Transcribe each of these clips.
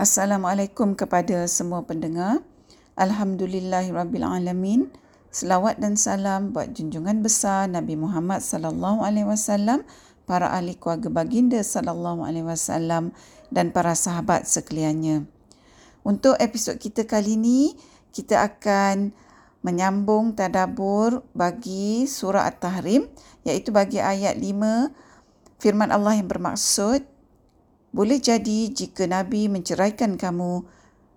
Assalamualaikum kepada semua pendengar. Alhamdulillahirabbilalamin. Selawat dan salam buat junjungan besar Nabi Muhammad sallallahu alaihi wasallam, para ahli keluarga baginda sallallahu alaihi wasallam dan para sahabat sekaliannya. Untuk episod kita kali ini, kita akan menyambung tadabbur bagi surah At-Tahrim iaitu bagi ayat 5 firman Allah yang bermaksud boleh jadi jika Nabi menceraikan kamu,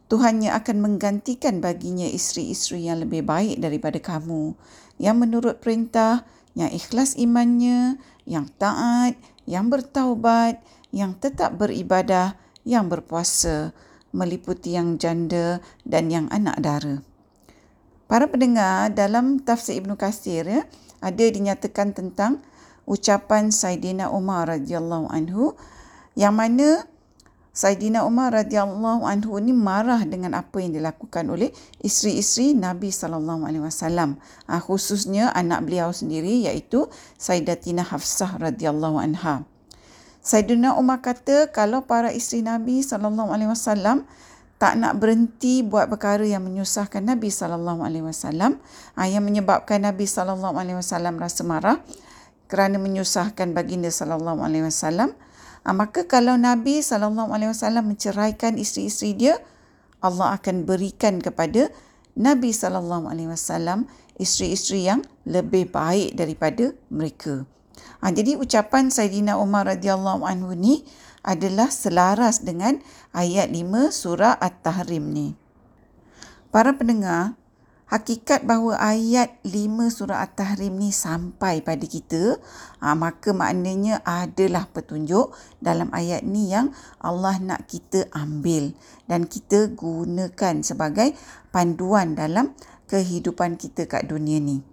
Tuhannya akan menggantikan baginya isteri-isteri yang lebih baik daripada kamu, yang menurut perintah, yang ikhlas imannya, yang taat, yang bertaubat, yang tetap beribadah, yang berpuasa, meliputi yang janda dan yang anak dara. Para pendengar, dalam tafsir Ibn Qasir, ya, ada dinyatakan tentang ucapan Saidina Umar radhiyallahu anhu yang mana Saidina Umar radhiyallahu anhu ni marah dengan apa yang dilakukan oleh isteri-isteri Nabi sallallahu alaihi wasallam ah, khususnya anak beliau sendiri iaitu Sayyidatina Hafsah radhiyallahu anha. Saidina Umar kata kalau para isteri Nabi sallallahu alaihi wasallam tak nak berhenti buat perkara yang menyusahkan Nabi sallallahu alaihi wasallam ah, yang menyebabkan Nabi sallallahu alaihi wasallam rasa marah kerana menyusahkan baginda sallallahu alaihi wasallam maka kalau Nabi SAW menceraikan isteri-isteri dia, Allah akan berikan kepada Nabi SAW isteri-isteri yang lebih baik daripada mereka. Ha, jadi ucapan Sayyidina Umar radhiyallahu anhu ni adalah selaras dengan ayat 5 surah At-Tahrim ni. Para pendengar, hakikat bahawa ayat 5 surah At-Tahrim ni sampai pada kita, ha, maka maknanya adalah petunjuk dalam ayat ni yang Allah nak kita ambil dan kita gunakan sebagai panduan dalam kehidupan kita kat dunia ni.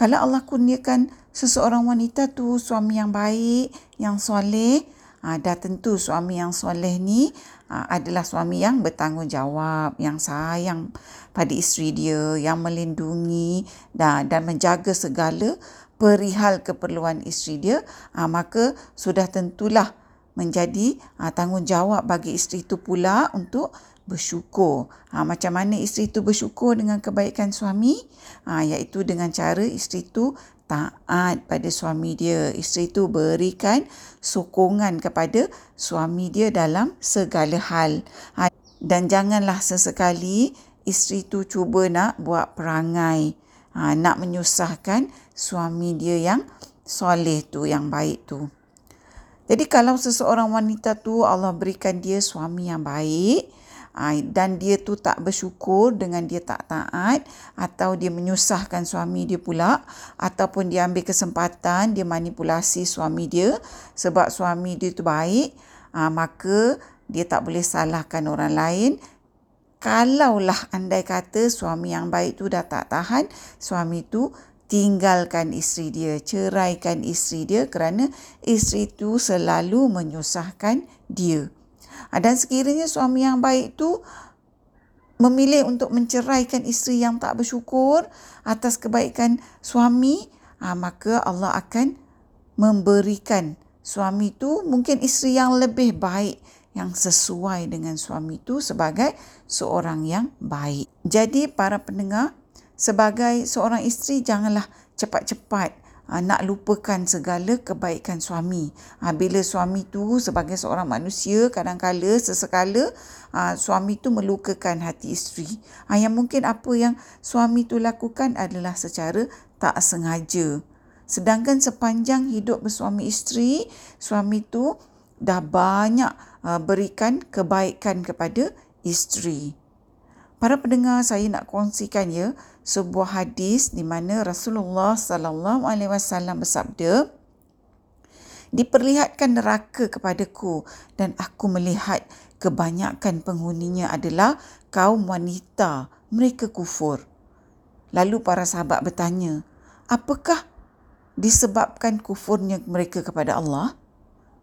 Kalau Allah kurniakan seseorang wanita tu suami yang baik, yang soleh, ha, dah tentu suami yang soleh ni adalah suami yang bertanggungjawab, yang sayang pada isteri dia yang melindungi dan, dan menjaga segala perihal keperluan isteri dia ha, maka sudah tentulah menjadi ha, tanggungjawab bagi isteri itu pula untuk bersyukur. Ha, macam mana isteri itu bersyukur dengan kebaikan suami? Ha, iaitu dengan cara isteri itu taat pada suami dia. Isteri itu berikan sokongan kepada suami dia dalam segala hal. Ha, dan janganlah sesekali isteri tu cuba nak buat perangai ha, nak menyusahkan suami dia yang soleh tu yang baik tu jadi kalau seseorang wanita tu Allah berikan dia suami yang baik dan dia tu tak bersyukur dengan dia tak taat atau dia menyusahkan suami dia pula ataupun dia ambil kesempatan dia manipulasi suami dia sebab suami dia tu baik ha, maka dia tak boleh salahkan orang lain kalaulah andai kata suami yang baik tu dah tak tahan, suami tu tinggalkan isteri dia, ceraikan isteri dia kerana isteri tu selalu menyusahkan dia. Ah, dan sekiranya suami yang baik tu memilih untuk menceraikan isteri yang tak bersyukur atas kebaikan suami, ah, maka Allah akan memberikan suami tu mungkin isteri yang lebih baik yang sesuai dengan suami itu sebagai seorang yang baik. Jadi para pendengar, sebagai seorang isteri janganlah cepat-cepat nak lupakan segala kebaikan suami. Uh, bila suami tu sebagai seorang manusia kadang-kala sesekala uh, suami tu melukakan hati isteri. Uh, yang mungkin apa yang suami tu lakukan adalah secara tak sengaja. Sedangkan sepanjang hidup bersuami isteri, suami tu dah banyak uh, berikan kebaikan kepada isteri. Para pendengar saya nak kongsikan ya sebuah hadis di mana Rasulullah sallallahu alaihi wasallam bersabda Diperlihatkan neraka kepadaku dan aku melihat kebanyakan penghuninya adalah kaum wanita mereka kufur. Lalu para sahabat bertanya, apakah disebabkan kufurnya mereka kepada Allah?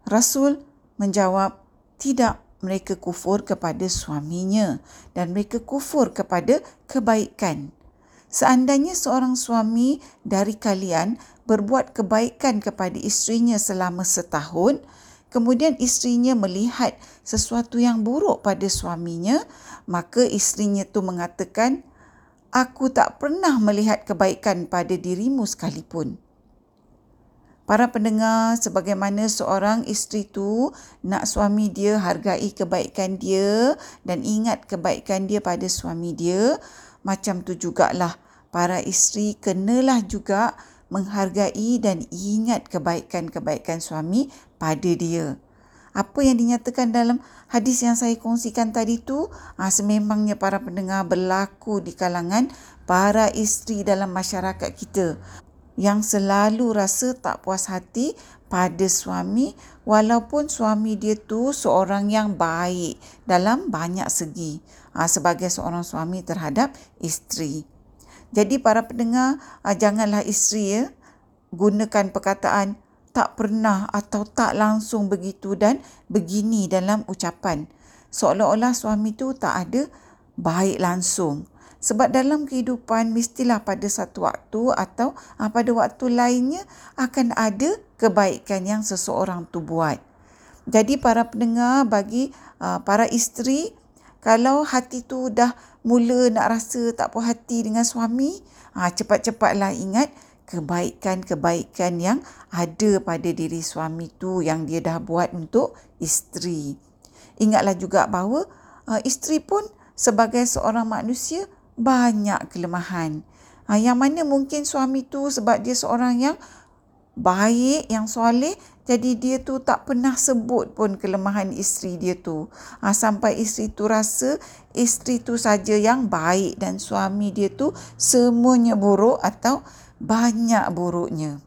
Rasul menjawab, tidak mereka kufur kepada suaminya dan mereka kufur kepada kebaikan. Seandainya seorang suami dari kalian berbuat kebaikan kepada isterinya selama setahun, kemudian isterinya melihat sesuatu yang buruk pada suaminya, maka isterinya tu mengatakan, aku tak pernah melihat kebaikan pada dirimu sekalipun. Para pendengar, sebagaimana seorang isteri tu nak suami dia hargai kebaikan dia dan ingat kebaikan dia pada suami dia, macam tu jugalah para isteri kenalah juga menghargai dan ingat kebaikan-kebaikan suami pada dia. Apa yang dinyatakan dalam hadis yang saya kongsikan tadi tu ha, sememangnya para pendengar berlaku di kalangan para isteri dalam masyarakat kita yang selalu rasa tak puas hati pada suami walaupun suami dia tu seorang yang baik dalam banyak segi ha, sebagai seorang suami terhadap isteri. Jadi para pendengar, uh, janganlah isteri ya, gunakan perkataan tak pernah atau tak langsung begitu dan begini dalam ucapan. Seolah-olah suami tu tak ada baik langsung. Sebab dalam kehidupan mestilah pada satu waktu atau uh, pada waktu lainnya akan ada kebaikan yang seseorang tu buat. Jadi para pendengar bagi uh, para isteri kalau hati tu dah mula nak rasa tak puas hati dengan suami, ha, cepat-cepatlah ingat kebaikan-kebaikan yang ada pada diri suami tu yang dia dah buat untuk isteri. Ingatlah juga bahawa uh, isteri pun sebagai seorang manusia banyak kelemahan. Ha, yang mana mungkin suami tu sebab dia seorang yang baik, yang soleh, jadi dia tu tak pernah sebut pun kelemahan isteri dia tu. Ha, sampai isteri tu rasa isteri tu saja yang baik dan suami dia tu semuanya buruk atau banyak buruknya.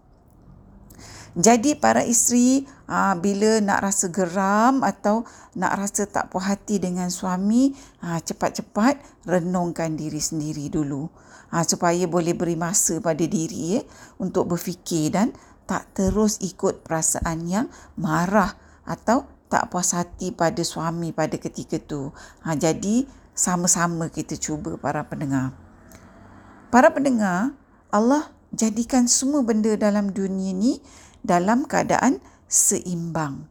Jadi para isteri ha, bila nak rasa geram atau nak rasa tak puas hati dengan suami, ha, cepat-cepat renungkan diri sendiri dulu. Ha, supaya boleh beri masa pada diri eh, untuk berfikir dan tak terus ikut perasaan yang marah atau tak puas hati pada suami pada ketika tu. Ha, jadi sama-sama kita cuba para pendengar. Para pendengar, Allah jadikan semua benda dalam dunia ni dalam keadaan seimbang.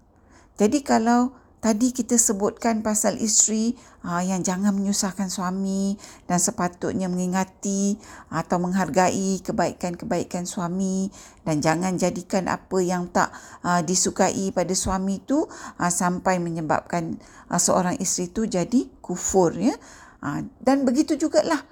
Jadi kalau Tadi kita sebutkan pasal isteri uh, yang jangan menyusahkan suami dan sepatutnya mengingati atau menghargai kebaikan-kebaikan suami dan jangan jadikan apa yang tak uh, disukai pada suami itu uh, sampai menyebabkan uh, seorang isteri itu jadi kufur ya. Uh, dan begitu jugalah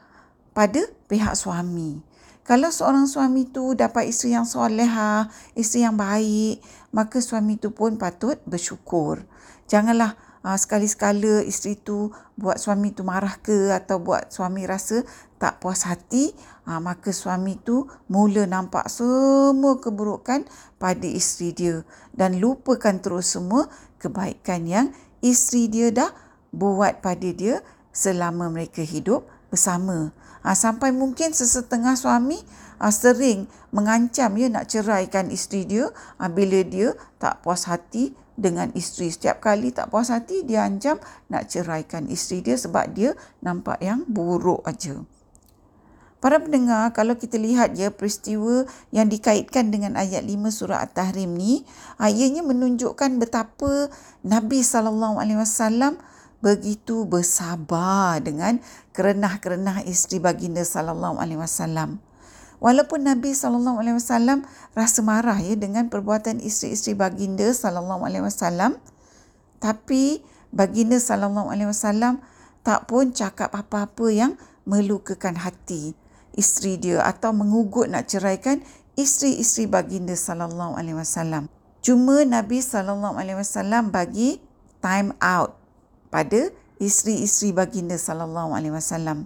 pada pihak suami. Kalau seorang suami tu dapat isteri yang soleha, isteri yang baik, maka suami tu pun patut bersyukur. Janganlah uh, sekali-sekala isteri tu buat suami tu marah ke atau buat suami rasa tak puas hati uh, maka suami tu mula nampak semua keburukan pada isteri dia dan lupakan terus semua kebaikan yang isteri dia dah buat pada dia selama mereka hidup bersama uh, sampai mungkin sesetengah suami uh, sering mengancam ya nak ceraikan isteri dia uh, bila dia tak puas hati dengan isteri. Setiap kali tak puas hati, dia ancam nak ceraikan isteri dia sebab dia nampak yang buruk aja. Para pendengar, kalau kita lihat ya peristiwa yang dikaitkan dengan ayat 5 surah At-Tahrim ni, ayatnya menunjukkan betapa Nabi sallallahu alaihi wasallam begitu bersabar dengan kerenah-kerenah isteri baginda sallallahu alaihi wasallam. Walaupun Nabi sallallahu alaihi wasallam rasa marah ya dengan perbuatan isteri-isteri baginda sallallahu alaihi wasallam, tapi baginda sallallahu alaihi wasallam tak pun cakap apa-apa yang melukakan hati isteri dia atau mengugut nak ceraikan isteri-isteri baginda sallallahu alaihi wasallam. Cuma Nabi sallallahu alaihi wasallam bagi time out pada isteri-isteri baginda sallallahu alaihi wasallam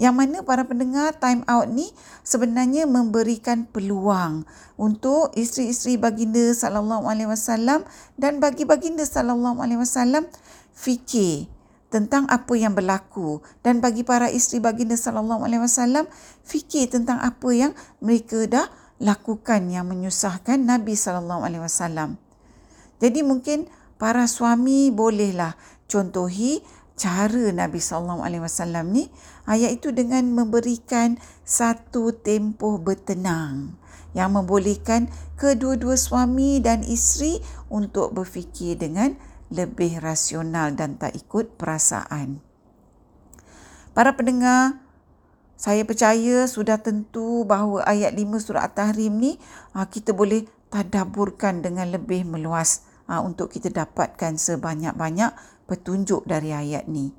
yang mana para pendengar time out ni sebenarnya memberikan peluang untuk isteri-isteri baginda sallallahu alaihi wasallam dan bagi baginda sallallahu alaihi wasallam fikir tentang apa yang berlaku dan bagi para isteri baginda sallallahu alaihi wasallam fikir tentang apa yang mereka dah lakukan yang menyusahkan Nabi sallallahu alaihi wasallam. Jadi mungkin para suami bolehlah contohi cara Nabi sallallahu alaihi wasallam ni ayat itu dengan memberikan satu tempoh bertenang yang membolehkan kedua-dua suami dan isteri untuk berfikir dengan lebih rasional dan tak ikut perasaan. Para pendengar, saya percaya sudah tentu bahawa ayat 5 surah At-Tahrim ni ah, kita boleh tadaburkan dengan lebih meluas ah, untuk kita dapatkan sebanyak-banyak petunjuk dari ayat ni.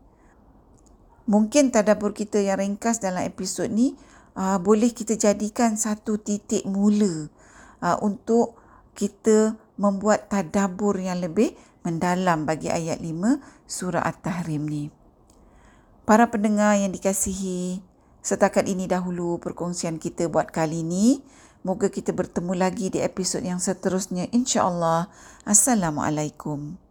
Mungkin tadabbur kita yang ringkas dalam episod ni uh, boleh kita jadikan satu titik mula uh, untuk kita membuat tadabbur yang lebih mendalam bagi ayat 5 surah At-Tahrim ni. Para pendengar yang dikasihi, setakat ini dahulu perkongsian kita buat kali ini. Moga kita bertemu lagi di episod yang seterusnya insya-Allah. Assalamualaikum.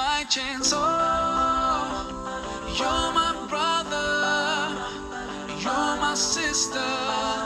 by chance. Oh, you're my brother, you're my sister.